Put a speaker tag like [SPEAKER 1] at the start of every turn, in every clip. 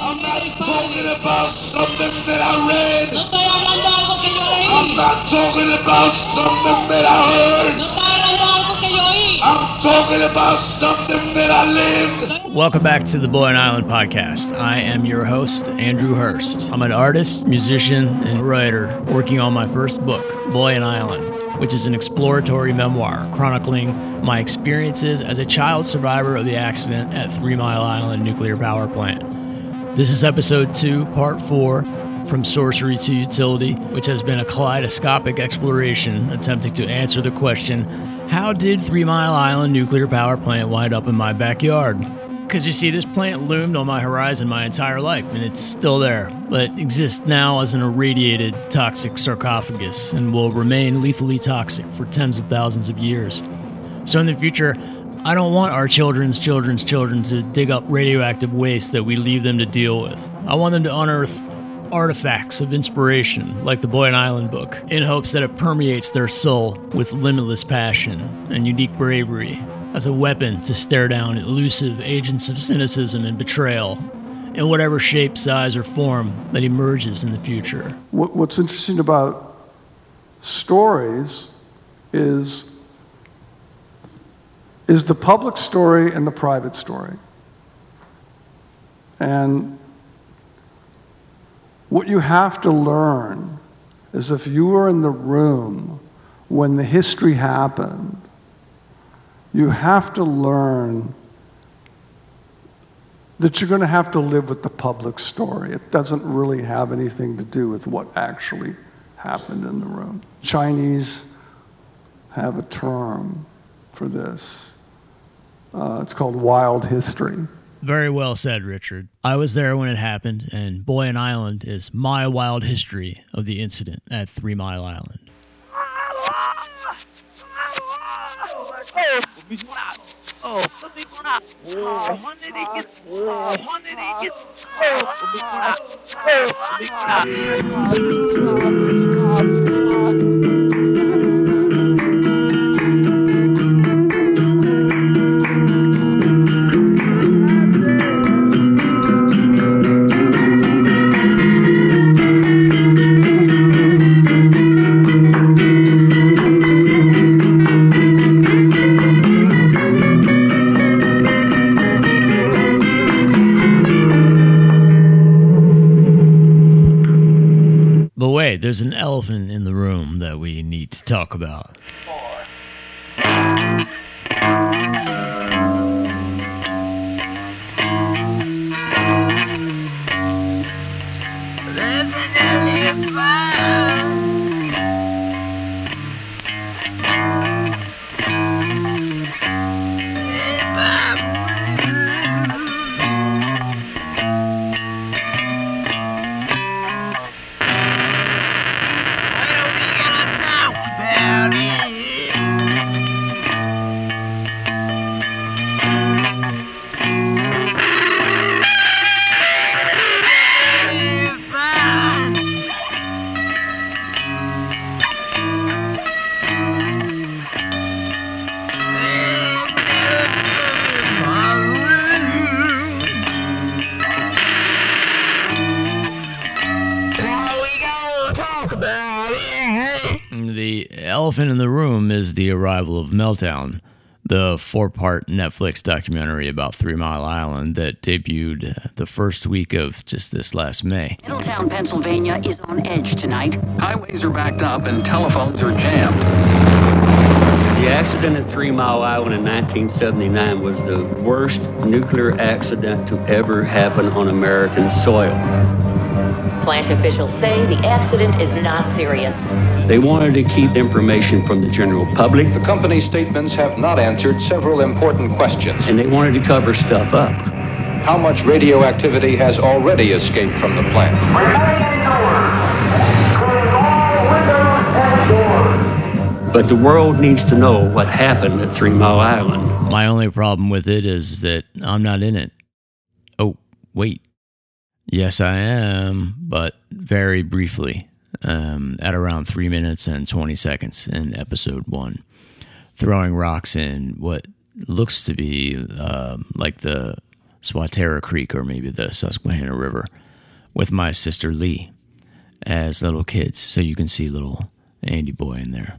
[SPEAKER 1] I'm not talking about something that I read.
[SPEAKER 2] No estoy hablando algo que yo
[SPEAKER 1] I'm not talking about something that I heard.
[SPEAKER 2] No estoy hablando algo que yo oí.
[SPEAKER 1] I'm talking about something that I lived.
[SPEAKER 3] Welcome back to the Boy and Island podcast. I am your host, Andrew Hurst. I'm an artist, musician, and writer working on my first book, Boy and Island, which is an exploratory memoir chronicling my experiences as a child survivor of the accident at Three Mile Island Nuclear Power Plant. This is episode two, part four, from sorcery to utility, which has been a kaleidoscopic exploration attempting to answer the question how did Three Mile Island Nuclear Power Plant wind up in my backyard? Because you see, this plant loomed on my horizon my entire life, and it's still there, but exists now as an irradiated toxic sarcophagus and will remain lethally toxic for tens of thousands of years. So in the future, I don't want our children's children's children to dig up radioactive waste that we leave them to deal with. I want them to unearth artifacts of inspiration, like the Boy and Island book, in hopes that it permeates their soul with limitless passion and unique bravery as a weapon to stare down elusive agents of cynicism and betrayal in whatever shape, size, or form that emerges in the future.
[SPEAKER 4] What's interesting about stories is is the public story and the private story. And what you have to learn is if you were in the room when the history happened, you have to learn that you're going to have to live with the public story. It doesn't really have anything to do with what actually happened in the room. Chinese have a term for this. Uh, it's called wild history.
[SPEAKER 3] Very well said, Richard. I was there when it happened, and Boy and Island is my wild history of the incident at Three Mile Island. Talk about. Elephant in the room is the arrival of Meltdown, the four part Netflix documentary about Three Mile Island that debuted uh, the first week of just this last May.
[SPEAKER 5] Middletown, Pennsylvania is on edge tonight.
[SPEAKER 6] Highways are backed up and telephones are jammed.
[SPEAKER 7] The accident at Three Mile Island in 1979 was the worst nuclear accident to ever happen on American soil.
[SPEAKER 5] Plant officials say the accident is not serious.
[SPEAKER 7] They wanted to keep information from the general public,
[SPEAKER 8] The company's statements have not answered several important questions.
[SPEAKER 7] and they wanted to cover stuff up.
[SPEAKER 8] How much radioactivity has already escaped from the plant?
[SPEAKER 7] But the world needs to know what happened at Three Mile Island.
[SPEAKER 3] My only problem with it is that I'm not in it. Oh, wait. Yes, I am, but very briefly, um, at around three minutes and 20 seconds in episode one, throwing rocks in what looks to be um, like the Swatara Creek or maybe the Susquehanna River with my sister Lee as little kids. So you can see little Andy Boy in there.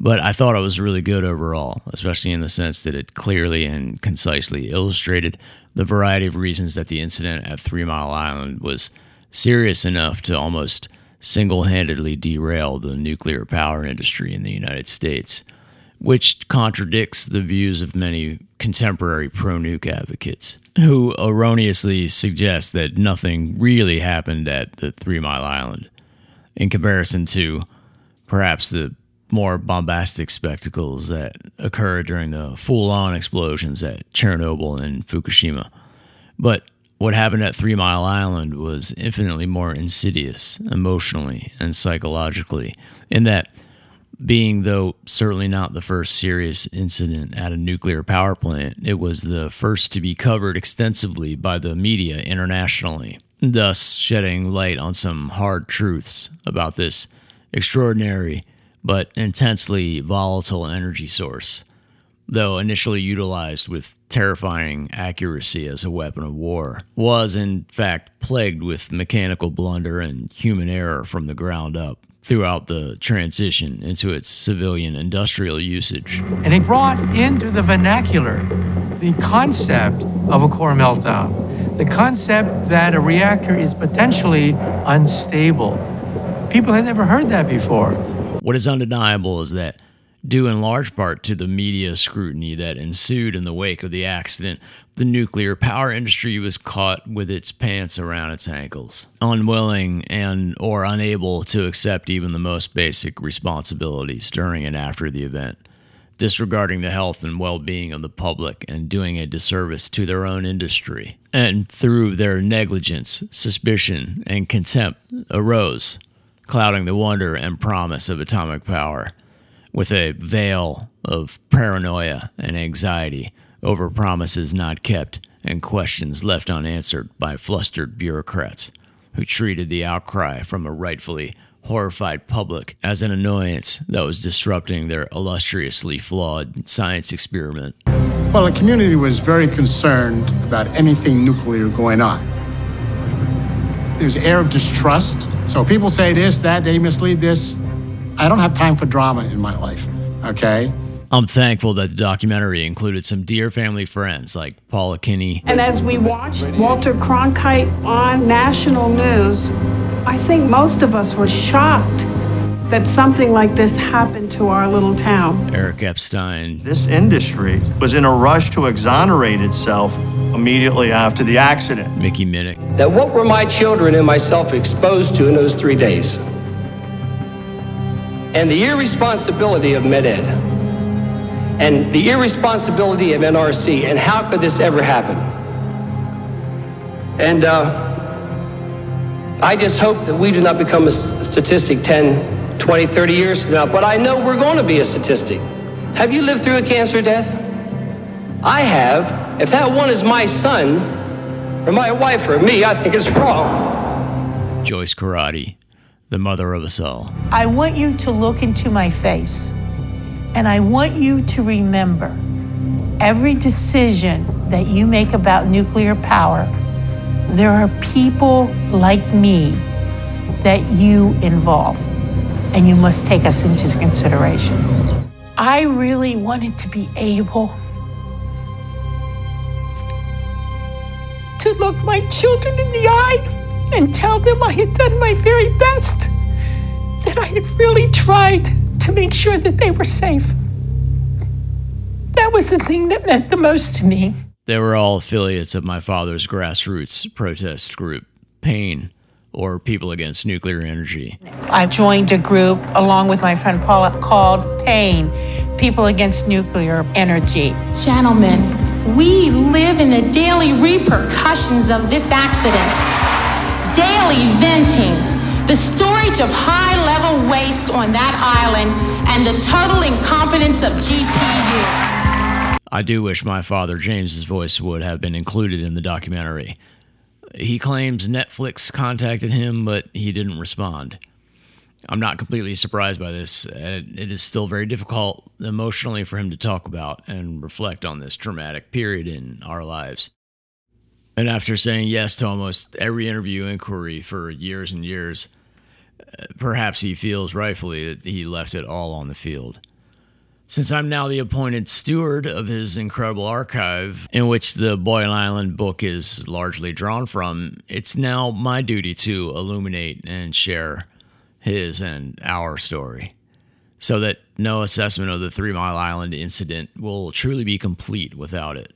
[SPEAKER 3] But I thought it was really good overall, especially in the sense that it clearly and concisely illustrated the variety of reasons that the incident at Three Mile Island was serious enough to almost single handedly derail the nuclear power industry in the United States, which contradicts the views of many contemporary pro nuke advocates who erroneously suggest that nothing really happened at the Three Mile Island in comparison to perhaps the more bombastic spectacles that occurred during the full on explosions at Chernobyl and Fukushima. But what happened at Three Mile Island was infinitely more insidious emotionally and psychologically, in that being, though certainly not the first serious incident at a nuclear power plant, it was the first to be covered extensively by the media internationally, thus shedding light on some hard truths about this extraordinary but intensely volatile energy source, though initially utilized with terrifying accuracy as a weapon of war, was in fact plagued with mechanical blunder and human error from the ground up throughout the transition into its civilian industrial usage.
[SPEAKER 9] And they brought into the vernacular the concept of a core meltdown, the concept that a reactor is potentially unstable. People had never heard that before.
[SPEAKER 3] What is undeniable is that, due in large part to the media scrutiny that ensued in the wake of the accident, the nuclear power industry was caught with its pants around its ankles, unwilling and or unable to accept even the most basic responsibilities during and after the event, disregarding the health and well-being of the public and doing a disservice to their own industry. And through their negligence, suspicion, and contempt arose clouding the wonder and promise of atomic power with a veil of paranoia and anxiety over promises not kept and questions left unanswered by flustered bureaucrats who treated the outcry from a rightfully horrified public as an annoyance that was disrupting their illustriously flawed science experiment.
[SPEAKER 10] Well, the community was very concerned about anything nuclear going on. There's an air of distrust. So people say this, that, they mislead this. I don't have time for drama in my life, okay?
[SPEAKER 3] I'm thankful that the documentary included some dear family friends like Paula Kinney.
[SPEAKER 11] And as we watched Walter Cronkite on national news, I think most of us were shocked that something like this happened to our little town.
[SPEAKER 3] Eric Epstein.
[SPEAKER 12] This industry was in a rush to exonerate itself immediately after the accident.
[SPEAKER 3] Mickey Minnick.
[SPEAKER 13] That what were my children and myself exposed to in those three days? And the irresponsibility of Met-Ed and the irresponsibility of NRC, and how could this ever happen? And uh, I just hope that we do not become a statistic 10, 20, 30 years from now, but I know we're going to be a statistic. Have you lived through a cancer death? I have. If that one is my son, or my wife, or me, I think it's wrong.
[SPEAKER 3] Joyce Corradi, the mother of us all.
[SPEAKER 14] I want you to look into my face, and I want you to remember every decision that you make about nuclear power, there are people like me that you involve, and you must take us into consideration. I really wanted to be able look my children in the eye and tell them I had done my very best, that I had really tried to make sure that they were safe. That was the thing that meant the most to me.
[SPEAKER 3] They were all affiliates of my father's grassroots protest group, PAIN, or People Against Nuclear Energy.
[SPEAKER 14] I joined a group along with my friend Paula called PAIN, People Against Nuclear Energy.
[SPEAKER 15] Gentlemen, we live in the daily repercussions of this accident. Daily ventings, the storage of high level waste on that island, and the total incompetence of GPU.
[SPEAKER 3] I do wish my father James's voice would have been included in the documentary. He claims Netflix contacted him, but he didn't respond. I'm not completely surprised by this. It is still very difficult emotionally for him to talk about and reflect on this traumatic period in our lives. And after saying yes to almost every interview inquiry for years and years, uh, perhaps he feels rightfully that he left it all on the field. Since I'm now the appointed steward of his incredible archive, in which the Boy and Island book is largely drawn from, it's now my duty to illuminate and share his and our story so that no assessment of the Three Mile Island incident will truly be complete without it.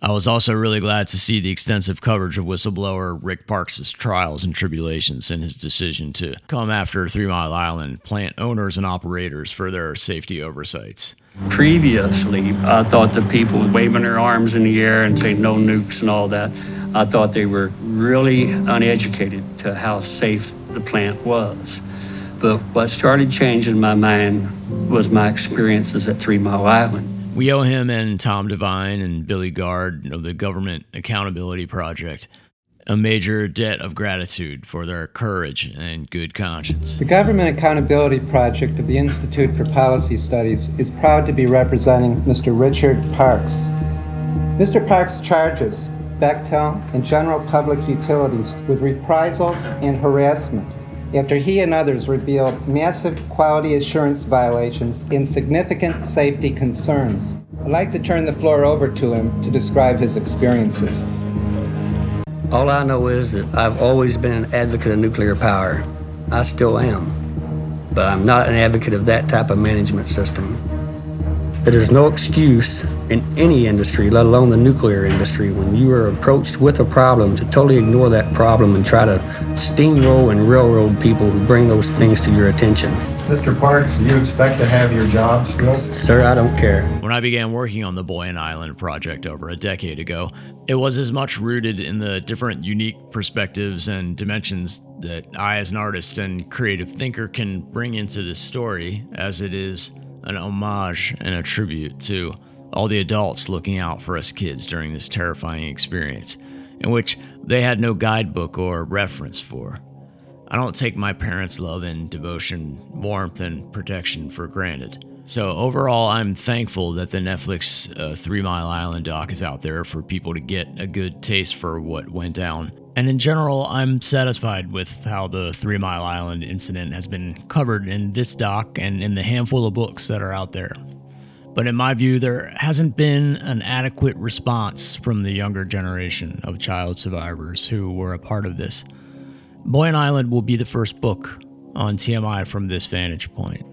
[SPEAKER 3] I was also really glad to see the extensive coverage of whistleblower Rick Parks' trials and tribulations and his decision to come after Three Mile Island plant owners and operators for their safety oversights.
[SPEAKER 7] Previously, I thought the people waving their arms in the air and saying no nukes and all that, I thought they were really uneducated to how safe the plant was. But what started changing my mind was my experiences at Three Mile Island.
[SPEAKER 3] We owe him and Tom Devine and Billie Garde of the Government Accountability Project a major debt of gratitude for their courage and good conscience.
[SPEAKER 16] The Government Accountability Project of the Institute for Policy Studies is proud to be representing Mr. Richard Parks. Mr. Parks charges Bechtel and General Public Utilities with reprisals and harassment after he and others revealed massive quality assurance violations and significant safety concerns. I'd like to turn the floor over to him to describe his experiences.
[SPEAKER 7] All I know is that I've always been an advocate of nuclear power. I still am. But I'm not an advocate of that type of management system. There's no excuse in any industry, let alone the nuclear industry, when you are approached with a problem to totally ignore that problem and try to steamroll and railroad people who bring those things to your attention.
[SPEAKER 17] Mr. Parks, do you expect to have your job still?
[SPEAKER 7] Sir, I don't care.
[SPEAKER 3] When I began working on the Boy and Island project over a decade ago, it was as much rooted in the different unique perspectives and dimensions that I, as an artist and creative thinker, can bring into this story as it is an homage and a tribute to all the adults looking out for us kids during this terrifying experience, in which they had no guidebook or reference for. I don't take my parents' love and devotion, warmth, and protection for granted. So, overall, I'm thankful that the Netflix uh, Three Mile Island doc is out there for people to get a good taste for what went down and in general, I'm satisfied with how the Three Mile Island incident has been covered in this doc and in the handful of books that are out there. But in my view, there hasn't been an adequate response from the younger generation of child survivors who were a part of this. Boy and Island will be the first book on TMI from this vantage point.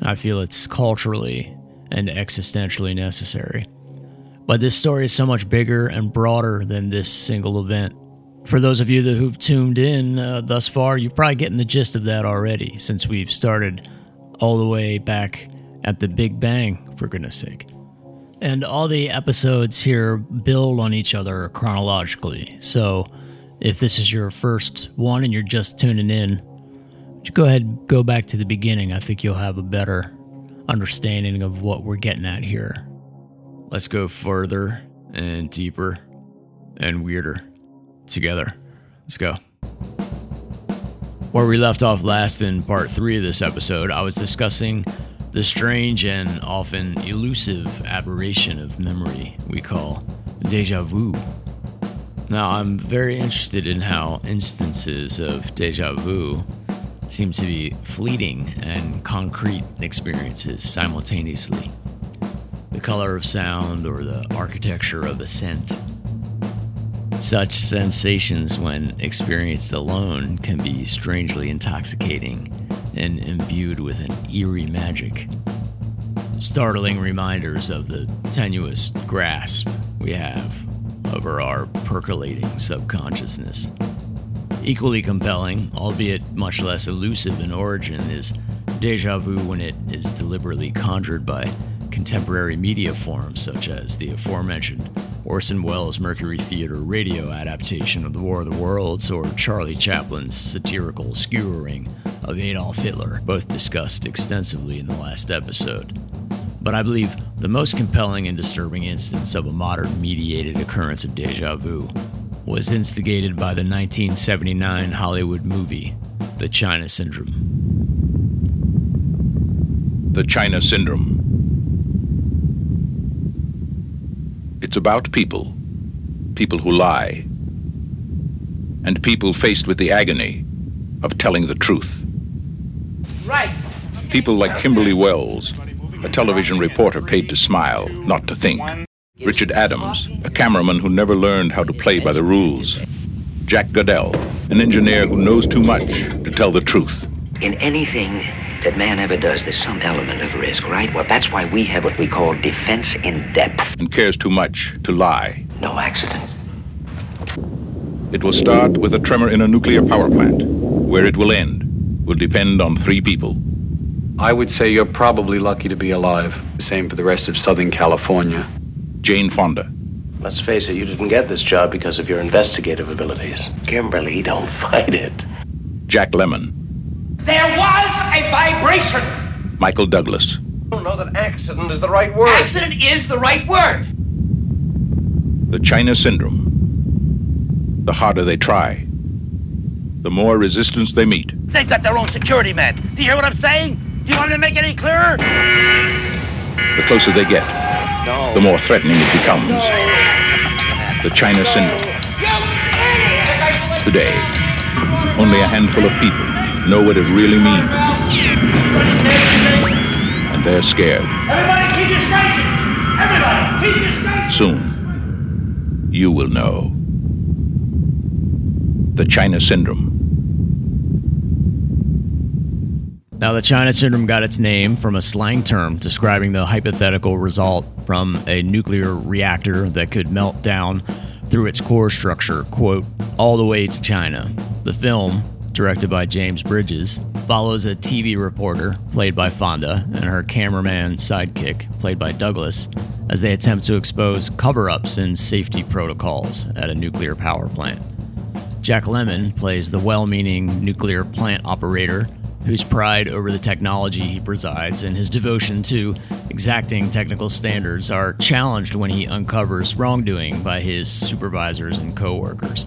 [SPEAKER 3] And I feel it's culturally and existentially necessary. But this story is so much bigger and broader than this single event for those of you that who've tuned in uh, thus far, you're probably getting the gist of that already since we've started all the way back at the Big Bang, for goodness sake. And all the episodes here build on each other chronologically. So if this is your first one and you're just tuning in, go ahead and go back to the beginning. I think you'll have a better understanding of what we're getting at here. Let's go further and deeper and weirder together. Let's go. Where we left off last in part three of this episode, I was discussing the strange and often elusive aberration of memory we call deja vu. Now, I'm very interested in how instances of deja vu seem to be fleeting and concrete experiences simultaneously. The color of sound or the architecture of a scent such sensations, when experienced alone, can be strangely intoxicating and imbued with an eerie magic. Startling reminders of the tenuous grasp we have over our percolating subconsciousness. Equally compelling, albeit much less elusive in origin, is deja vu when it is deliberately conjured by contemporary media forms such as the aforementioned Orson Welles' Mercury Theater radio adaptation of The War of the Worlds or Charlie Chaplin's satirical skewering of Adolf Hitler, both discussed extensively in the last episode. But I believe the most compelling and disturbing instance of a modern mediated occurrence of deja vu was instigated by the 1979 Hollywood movie, The China Syndrome.
[SPEAKER 18] The China Syndrome. It's about people people who lie, and people faced with the agony of telling the truth.
[SPEAKER 2] Right.
[SPEAKER 18] People like Kimberly Wells, a television reporter paid to smile, not to think. Richard Adams, a cameraman who never learned how to play by the rules. Jack Godell, an engineer who knows too much to tell the truth.
[SPEAKER 19] In anything that man ever does, there's some element of risk, right? Well, that's why we have what we call defense in depth.
[SPEAKER 18] And cares too much to lie.
[SPEAKER 19] No accident.
[SPEAKER 18] It will start with a tremor in a nuclear power plant. Where it will end will depend on three people.
[SPEAKER 6] I would say you're probably lucky to be alive. Same for the rest of Southern California.
[SPEAKER 18] Jane Fonda.
[SPEAKER 20] Let's face it, you didn't get this job because of your investigative abilities. Kimberly, don't fight it.
[SPEAKER 18] Jack Lemmon.
[SPEAKER 2] There was a vibration.
[SPEAKER 18] Michael Douglas.
[SPEAKER 20] I don't know that accident is the right word.
[SPEAKER 2] Accident is the right word.
[SPEAKER 18] The China Syndrome. The harder they try, the more resistance they meet.
[SPEAKER 2] They've got their own security man. Do you hear what I'm saying? Do you want me to make it any clearer?
[SPEAKER 18] The closer they get, the more threatening it becomes. The China Syndrome. Today, only a handful of people know what it really means. And they're scared.
[SPEAKER 2] Everybody keep your station. Everybody keep your station.
[SPEAKER 18] Soon, you will know. The China Syndrome.
[SPEAKER 3] Now, the China Syndrome got its name from a slang term describing the hypothetical result from a nuclear reactor that could melt down through its core structure, quote, all the way to China. The film, directed by James Bridges, follows a TV reporter, played by Fonda, and her cameraman sidekick, played by Douglas, as they attempt to expose cover ups and safety protocols at a nuclear power plant. Jack Lemmon plays the well meaning nuclear plant operator whose pride over the technology he presides and his devotion to exacting technical standards are challenged when he uncovers wrongdoing by his supervisors and coworkers.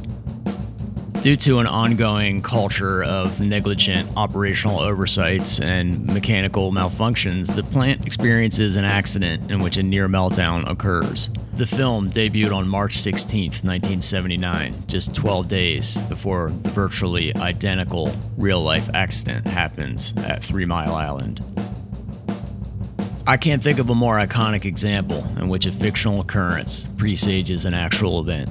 [SPEAKER 3] Due to an ongoing culture of negligent operational oversights and mechanical malfunctions, the plant experiences an accident in which a near meltdown occurs. The film debuted on March 16, 1979, just 12 days before the virtually identical real life accident happens at Three Mile Island. I can't think of a more iconic example in which a fictional occurrence presages an actual event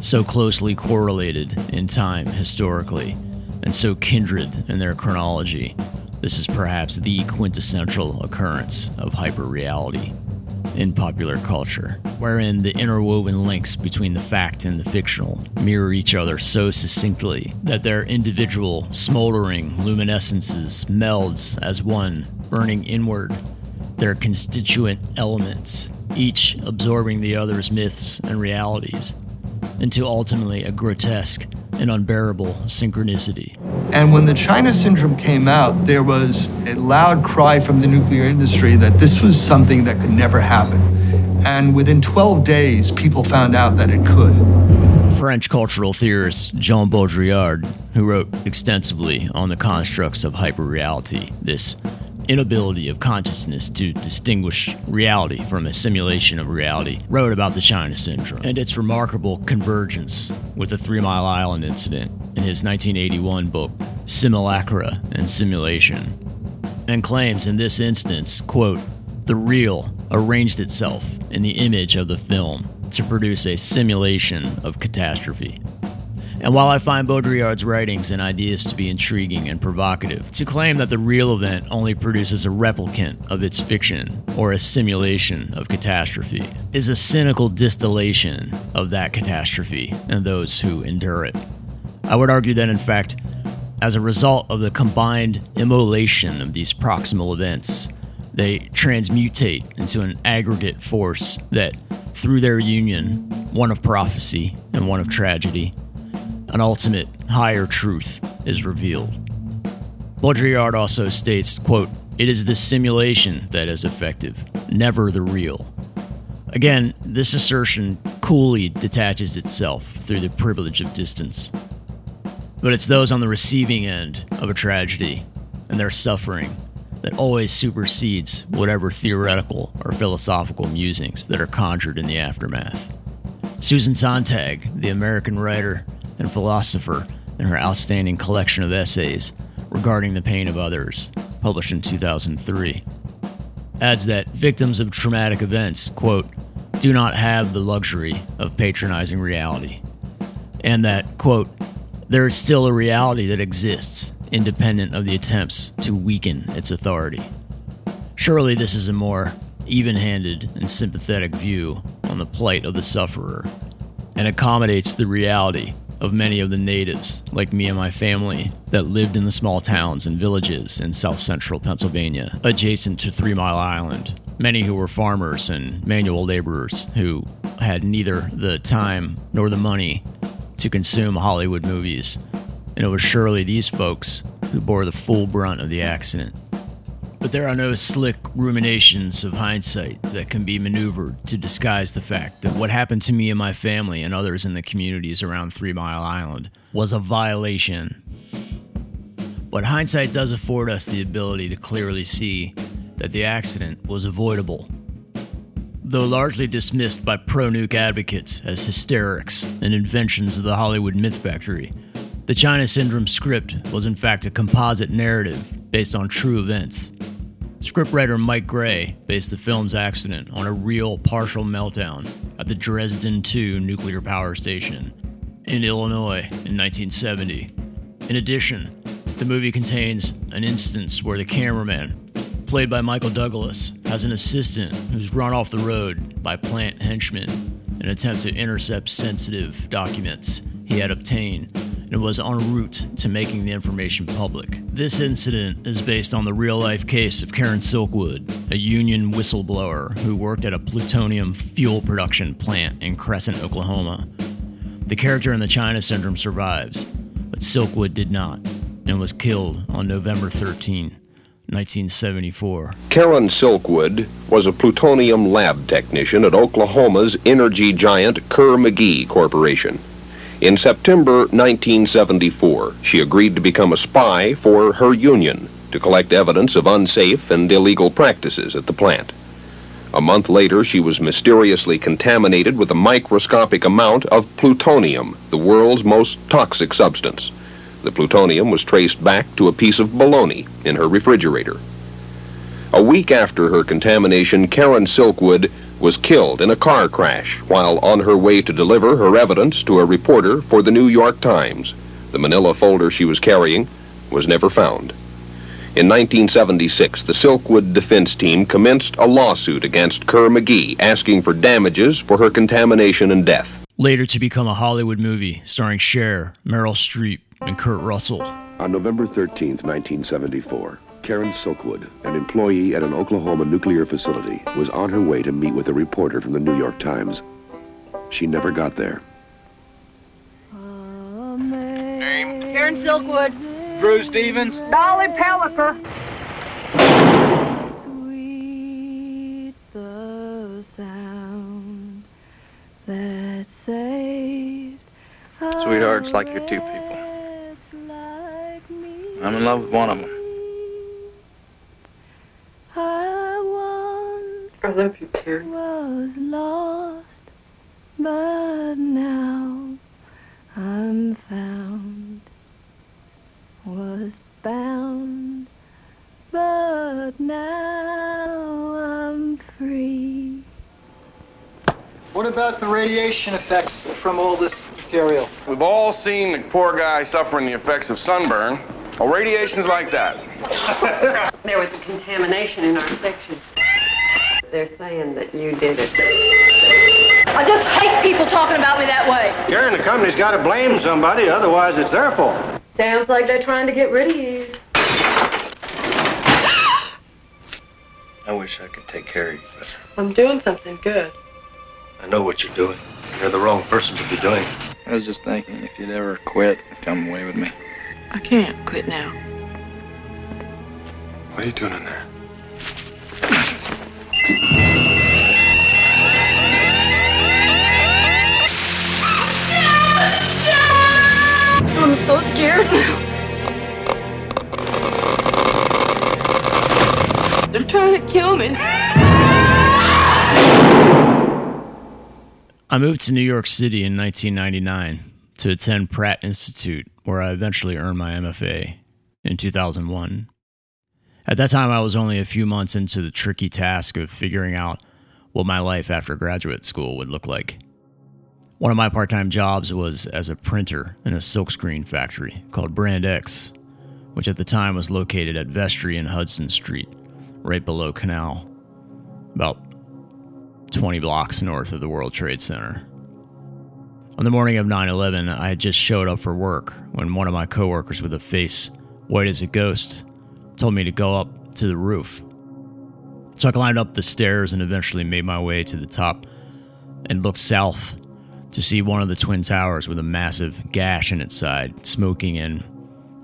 [SPEAKER 3] so closely correlated in time historically, and so kindred in their chronology. This is perhaps the quintessential occurrence of hyperreality in popular culture, wherein the interwoven links between the fact and the fictional mirror each other so succinctly that their individual smoldering luminescences melds as one, burning inward, their constituent elements, each absorbing the other's myths and realities into ultimately a grotesque and unbearable synchronicity.
[SPEAKER 21] And when the China Syndrome came out, there was a loud cry from the nuclear industry that this was something that could never happen. And within 12 days, people found out that it could.
[SPEAKER 3] French cultural theorist Jean Baudrillard, who wrote extensively on the constructs of hyperreality, this inability of consciousness to distinguish reality from a simulation of reality, wrote about the China Syndrome and its remarkable convergence with the Three Mile Island incident in his 1981 book, Simulacra and Simulation, and claims in this instance, quote, the real arranged itself in the image of the film to produce a simulation of catastrophe. And while I find Baudrillard's writings and ideas to be intriguing and provocative, to claim that the real event only produces a replicant of its fiction or a simulation of catastrophe is a cynical distillation of that catastrophe and those who endure it. I would argue that, in fact, as a result of the combined immolation of these proximal events, they transmutate into an aggregate force that, through their union, one of prophecy and one of tragedy, an ultimate higher truth is revealed. Baudrillard also states, quote, it is the simulation that is effective, never the real. Again, this assertion coolly detaches itself through the privilege of distance. But it's those on the receiving end of a tragedy and their suffering that always supersedes whatever theoretical or philosophical musings that are conjured in the aftermath. Susan Sontag, the American writer and philosopher, in her outstanding collection of essays regarding the pain of others, published in 2003, adds that victims of traumatic events, quote, do not have the luxury of patronizing reality, and that, quote, there is still a reality that exists independent of the attempts to weaken its authority. Surely this is a more even handed and sympathetic view on the plight of the sufferer and accommodates the reality of many of the natives, like me and my family, that lived in the small towns and villages in south central Pennsylvania, adjacent to Three Mile Island. Many who were farmers and manual laborers who had neither the time nor the money to consume Hollywood movies. And it was surely these folks who bore the full brunt of the accident. But there are no slick ruminations of hindsight that can be maneuvered to disguise the fact that what happened to me and my family and others in the communities around Three Mile Island was a violation. But hindsight does afford us the ability to clearly see that the accident was avoidable. Though largely dismissed by pro nuke advocates as hysterics and inventions of the Hollywood myth factory, the China Syndrome script was in fact a composite narrative based on true events. Scriptwriter Mike Gray based the film's accident on a real partial meltdown at the Dresden 2 nuclear power station in Illinois in 1970. In addition, the movie contains an instance where the cameraman, played by Michael Douglas, has an assistant who's run off the road by plant henchmen in an attempt to intercept sensitive documents he had obtained and was en route to making the information public. This incident is based on the real life case of Karen Silkwood, a union whistleblower who worked at a plutonium fuel production plant in Crescent, Oklahoma. The character in the China Syndrome survives, but Silkwood did not and was killed on November 13, 1974.
[SPEAKER 22] Karen Silkwood was a plutonium lab technician at Oklahoma's energy giant Kerr-McGee Corporation. In September 1974, she agreed to become a spy for her union to collect evidence of unsafe and illegal practices at the plant. A month later, she was mysteriously contaminated with a microscopic amount of plutonium, the world's most toxic substance. The plutonium was traced back to a piece of bologna in her refrigerator. A week after her contamination, Karen Silkwood was killed in a car crash while on her way to deliver her evidence to a reporter for the New York Times. The manila folder she was carrying was never found. In 1976, the Silkwood defense team commenced a lawsuit against Kerr-McGee asking for damages for her contamination and death.
[SPEAKER 3] Later to become a Hollywood movie starring Cher, Meryl Streep, and Kurt Russell.
[SPEAKER 23] On November 13, 1974, Karen Silkwood, an employee at an Oklahoma nuclear facility, was on her way to meet with a reporter from the New York Times. She never got there.
[SPEAKER 24] Name? Karen Silkwood.
[SPEAKER 25] Drew Stephens.
[SPEAKER 24] Dolly Pelliker.
[SPEAKER 26] Sweet the sound that saved
[SPEAKER 25] Sweethearts like your two people. I'm in love with one of them.
[SPEAKER 26] I
[SPEAKER 24] I love you, Karen.
[SPEAKER 26] was lost, but now I'm found. Was bound, but now I'm free.
[SPEAKER 27] What about the radiation effects from all this material?
[SPEAKER 28] We've all seen the poor guy suffering the effects of sunburn. Well, radiation's like that.
[SPEAKER 24] There was a contamination in our section. They're saying that you did it. I just hate people talking about me that way.
[SPEAKER 27] Karen, the company's got to blame somebody, otherwise it's their fault.
[SPEAKER 24] Sounds like they're trying to get rid of you.
[SPEAKER 28] I wish I could take care of you, but
[SPEAKER 24] I'm doing something good.
[SPEAKER 28] I know what you're doing. You're the wrong person to be doing. it.
[SPEAKER 25] I was just thinking, if you'd ever quit, come away with me.
[SPEAKER 24] I can't quit now.
[SPEAKER 23] What are you doing in there?
[SPEAKER 24] I'm so scared. They're trying to kill me.
[SPEAKER 3] I moved to New York City in 1999 to attend Pratt Institute, where I eventually earned my MFA in 2001. At that time, I was only a few months into the tricky task of figuring out what my life after graduate school would look like. One of my part time jobs was as a printer in a silkscreen factory called Brand X, which at the time was located at Vestry and Hudson Street, right below Canal, about 20 blocks north of the World Trade Center. On the morning of 9 11, I had just showed up for work when one of my coworkers with a face white as a ghost told me to go up to the roof. So I climbed up the stairs and eventually made my way to the top and looked south to see one of the twin towers with a massive gash in its side, smoking and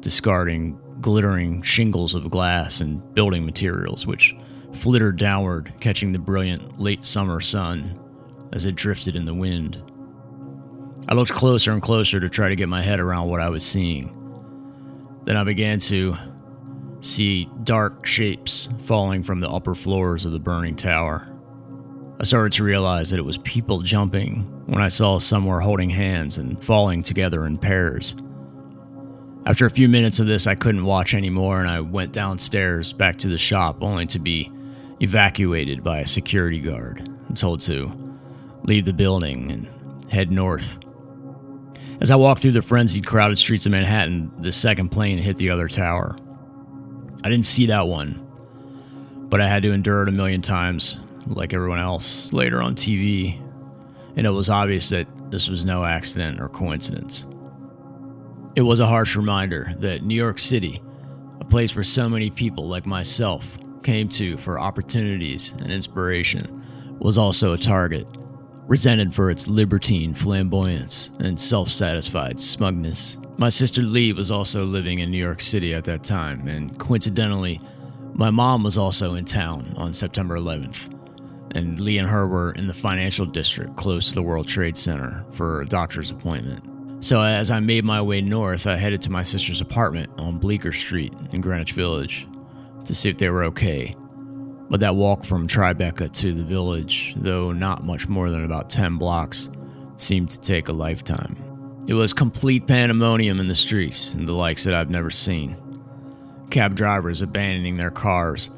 [SPEAKER 3] discarding glittering shingles of glass and building materials, which flittered downward, catching the brilliant late summer sun as it drifted in the wind. I looked closer and closer to try to get my head around what I was seeing. Then I began to see dark shapes falling from the upper floors of the burning tower. I started to realize that it was people jumping when I saw some were holding hands and falling together in pairs. After a few minutes of this, I couldn't watch anymore and I went downstairs back to the shop only to be evacuated by a security guard and told to leave the building and head north. As I walked through the frenzied, crowded streets of Manhattan, the second plane hit the other tower. I didn't see that one, but I had to endure it a million times, like everyone else, later on TV, and it was obvious that this was no accident or coincidence. It was a harsh reminder that New York City, a place where so many people like myself came to for opportunities and inspiration, was also a target, resented for its libertine flamboyance and self satisfied smugness. My sister Lee was also living in New York City at that time, and coincidentally, my mom was also in town on September 11th. And Lee and her were in the financial district close to the World Trade Center for a doctor's appointment. So, as I made my way north, I headed to my sister's apartment on Bleecker Street in Greenwich Village to see if they were okay. But that walk from Tribeca to the village, though not much more than about 10 blocks, seemed to take a lifetime. It was complete pandemonium in the streets and the likes that I've never seen. Cab drivers abandoning their cars,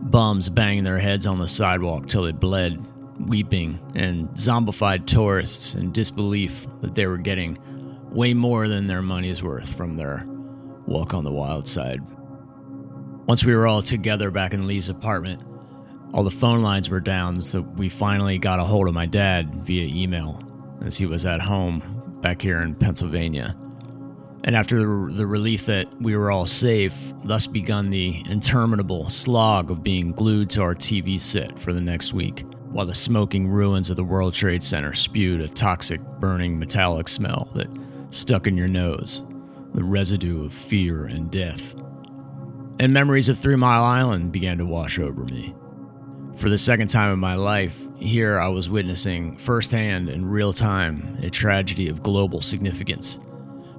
[SPEAKER 3] bums banging their heads on the sidewalk till they bled, weeping, and zombified tourists in disbelief that they were getting way more than their money's worth from their walk on the wild side. Once we were all together back in Lee's apartment, all the phone lines were down, so we finally got a hold of my dad via email as he was at home back here in Pennsylvania. And after the, the relief that we were all safe, thus begun the interminable slog of being glued to our TV set for the next week, while the smoking ruins of the World Trade Center spewed a toxic, burning metallic smell that stuck in your nose, the residue of fear and death and memories of Three Mile Island began to wash over me. For the second time in my life, here I was witnessing firsthand in real time a tragedy of global significance,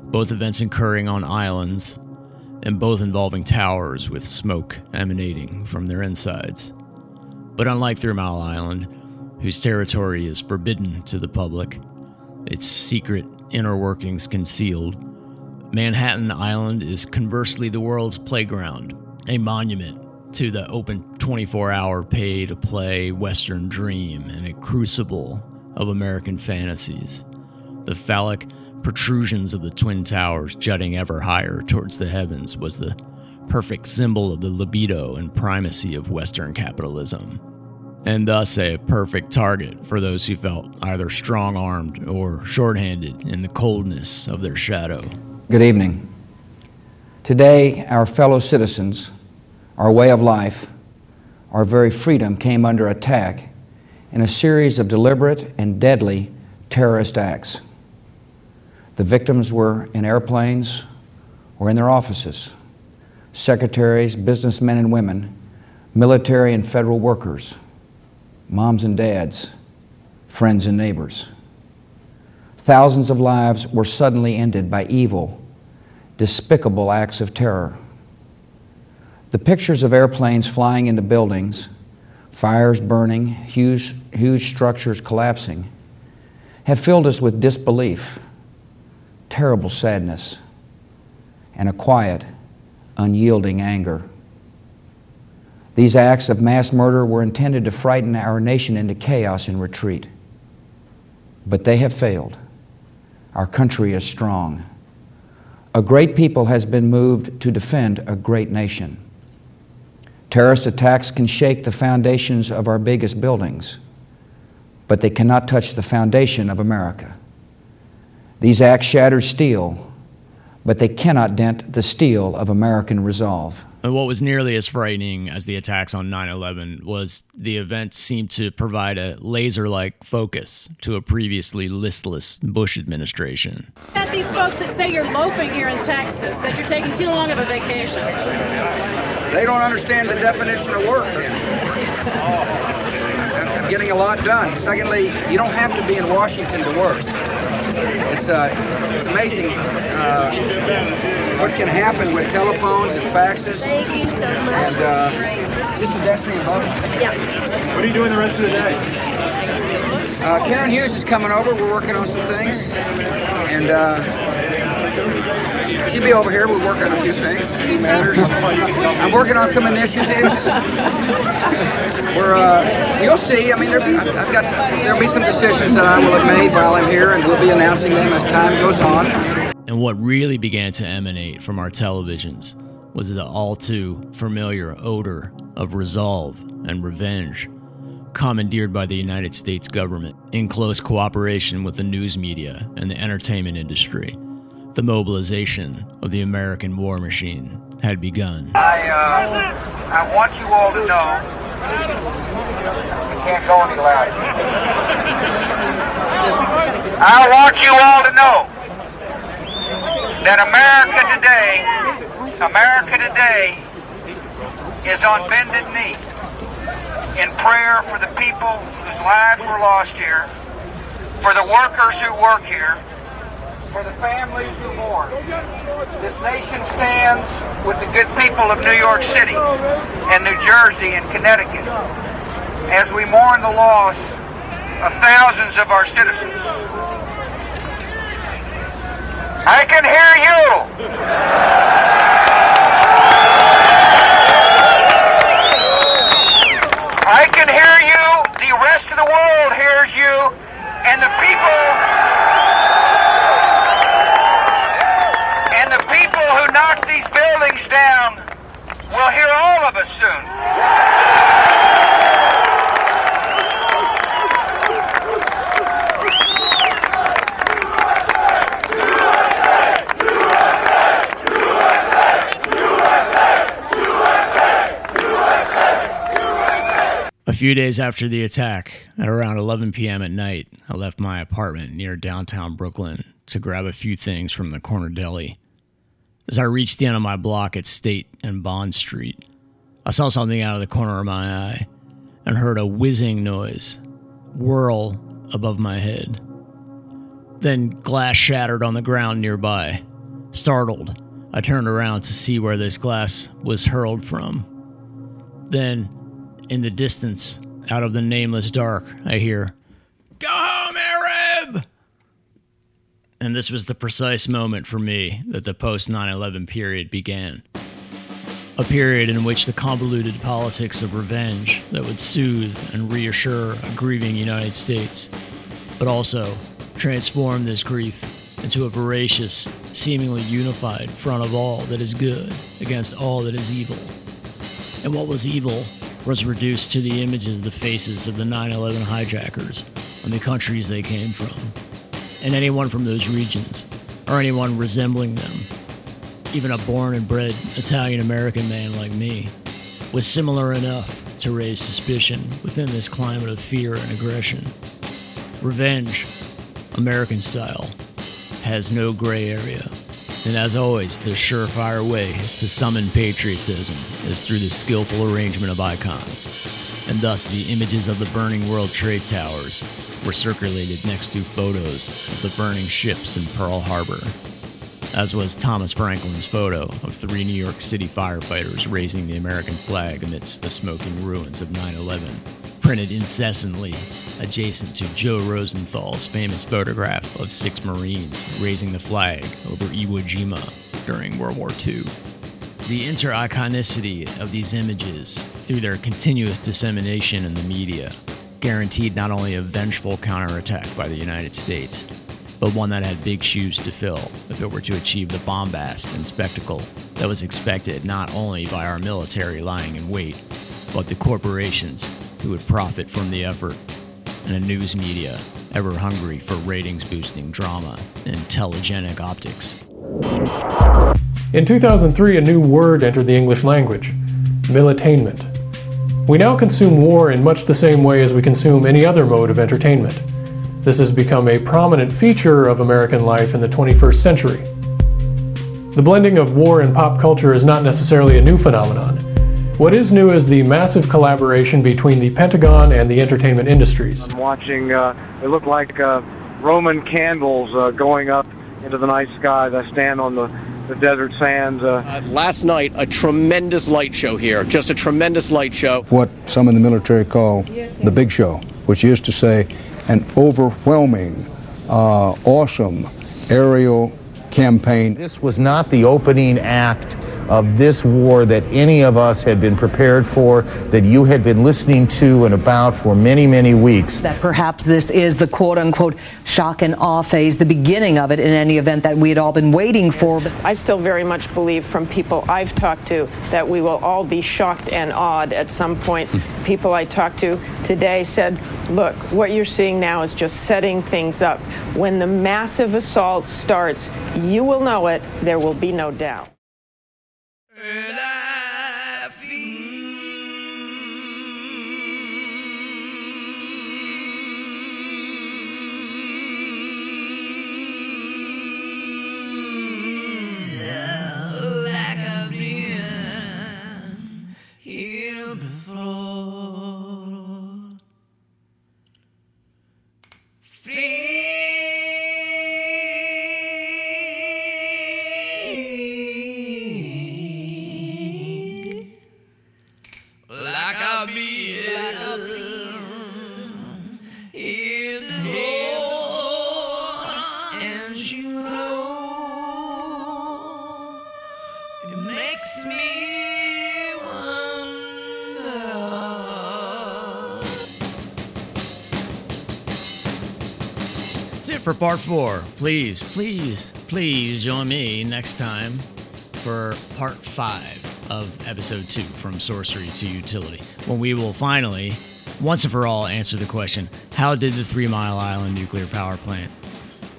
[SPEAKER 3] both events occurring on islands and both involving towers with smoke emanating from their insides. But unlike Three Island, whose territory is forbidden to the public, its secret inner workings concealed, Manhattan Island is conversely the world's playground, a monument to the open 24 hour pay to play Western dream and a crucible of American fantasies. The phallic protrusions of the Twin Towers jutting ever higher towards the heavens was the perfect symbol of the libido and primacy of Western capitalism, and thus a perfect target for those who felt either strong armed or short-handed in the coldness of their shadow.
[SPEAKER 22] Good evening. Today, our fellow citizens, our way of life, our very freedom came under attack in a series of deliberate and deadly terrorist acts. The victims were in airplanes or in their offices secretaries, businessmen and women, military and federal workers, moms and dads, friends and neighbors. Thousands of lives were suddenly ended by evil, despicable acts of terror. The pictures of airplanes flying into buildings, fires burning, huge, huge structures collapsing, have filled us with disbelief, terrible sadness, and a quiet, unyielding anger. These acts of mass murder were intended to frighten our nation into chaos and retreat. But they have failed. Our country is strong. A great people has been moved to defend a great nation. Terrorist attacks can shake the foundations of our biggest buildings, but they cannot touch the foundation of America. These acts shatter steel, but they cannot dent the steel of American resolve.
[SPEAKER 3] And what was nearly as frightening as the attacks on 9 11 was the event seemed to provide a laser like focus to a previously listless Bush administration.
[SPEAKER 29] At these folks that say you're loafing here in Texas, that you're taking too long of a vacation.
[SPEAKER 22] They don't understand the definition of work then. I'm getting a lot done. Secondly, you don't have to be in Washington to work. It's, uh, it's amazing uh, what can happen with telephones and faxes.
[SPEAKER 29] Thank you so much.
[SPEAKER 22] And uh, just a destiny above.
[SPEAKER 29] Yeah.
[SPEAKER 17] What are you doing the rest of the day?
[SPEAKER 22] Uh, Karen Hughes is coming over. We're working on some things. And uh, she'll be over here. We're working on a few things. I'm working on some initiatives. We're, uh, you'll see. I mean, there, I've got there'll be some decisions that I will have made while I'm here, and we'll be announcing them as time goes on.
[SPEAKER 3] And what really began to emanate from our televisions was the all too familiar odor of resolve and revenge, commandeered by the United States government in close cooperation with the news media and the entertainment industry. The mobilization of the American war machine had begun.
[SPEAKER 30] I, uh, I want you all to know you can't go any louder. I want you all to know that America today, America today is on bended knee in prayer for the people whose lives were lost here, for the workers who work here, for the families who mourn. This nation stands with the good people of New York City and New Jersey and Connecticut as we mourn the loss of thousands of our citizens. I can hear you. I can hear you. The rest of the world hears you. And the people down will hear all of us soon.
[SPEAKER 3] A few days after the attack, at around 11 p.m. at night, I left my apartment near downtown Brooklyn to grab a few things from the corner deli. As I reached the end of my block at State and Bond Street, I saw something out of the corner of my eye and heard a whizzing noise whirl above my head. Then glass shattered on the ground nearby. Startled, I turned around to see where this glass was hurled from. Then, in the distance, out of the nameless dark, I hear, Go! And this was the precise moment for me that the post 9 11 period began. A period in which the convoluted politics of revenge that would soothe and reassure a grieving United States, but also transform this grief into a voracious, seemingly unified front of all that is good against all that is evil. And what was evil was reduced to the images the faces of the 9 11 hijackers and the countries they came from, and anyone from those regions, or anyone resembling them. Even a born and bred Italian American man like me was similar enough to raise suspicion within this climate of fear and aggression. Revenge, American style, has no gray area. And as always, the surefire way to summon patriotism is through the skillful arrangement of icons. And thus, the images of the burning World Trade Towers were circulated next to photos of the burning ships in Pearl Harbor, as was Thomas Franklin's photo of three New York City firefighters raising the American flag amidst the smoking ruins of 9 11, printed incessantly adjacent to Joe Rosenthal's famous photograph of six Marines raising the flag over Iwo Jima during World War II. The inter-iconicity of these images, through their continuous dissemination in the media, guaranteed not only a vengeful counterattack by the United States, but one that had big shoes to fill if it were to achieve the bombast and spectacle that was expected not only by our military lying in wait, but the corporations who would profit from the effort, and a news media ever hungry for ratings boosting drama and telegenic optics.
[SPEAKER 31] In 2003, a new word entered the English language militainment. We now consume war in much the same way as we consume any other mode of entertainment. This has become a prominent feature of American life in the 21st century. The blending of war and pop culture is not necessarily a new phenomenon. What is new is the massive collaboration between the Pentagon and the entertainment industries.
[SPEAKER 32] I'm watching, uh, it looked like uh, Roman candles uh, going up into the night sky as I stand on the, the desert sands.
[SPEAKER 33] Uh, last night, a tremendous light show here, just a tremendous light show.
[SPEAKER 34] What some in the military call the big show, which is to say, an overwhelming, uh, awesome aerial campaign.
[SPEAKER 35] This was not the opening act of this war that any of us had been prepared for, that you had been listening to and about for many, many weeks.
[SPEAKER 36] That perhaps this is the quote unquote shock and awe phase, the beginning of it in any event that we had all been waiting for.
[SPEAKER 37] I still very much believe from people I've talked to that we will all be shocked and awed at some point. Hmm. people I talked to today said, look, what you're seeing now is just setting things up. When the massive assault starts, you will know it, there will be no doubt.
[SPEAKER 38] Like
[SPEAKER 3] for part four. Please, please, please join me next time for part five of episode two from sorcery to utility, when we will finally, once and for all, answer the question how did the Three Mile Island nuclear power plant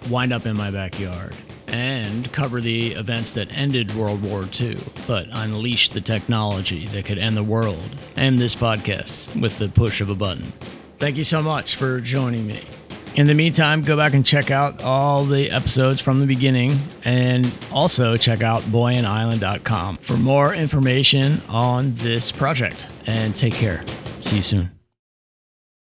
[SPEAKER 3] wind up in my backyard? And cover the events that ended World War II, but unleashed the technology that could end the world and this podcast with the push of a button. Thank you so much for joining me. In the meantime, go back and check out all the episodes from the beginning and also check out boyandisland.com for more information on this project. And take care. See you soon.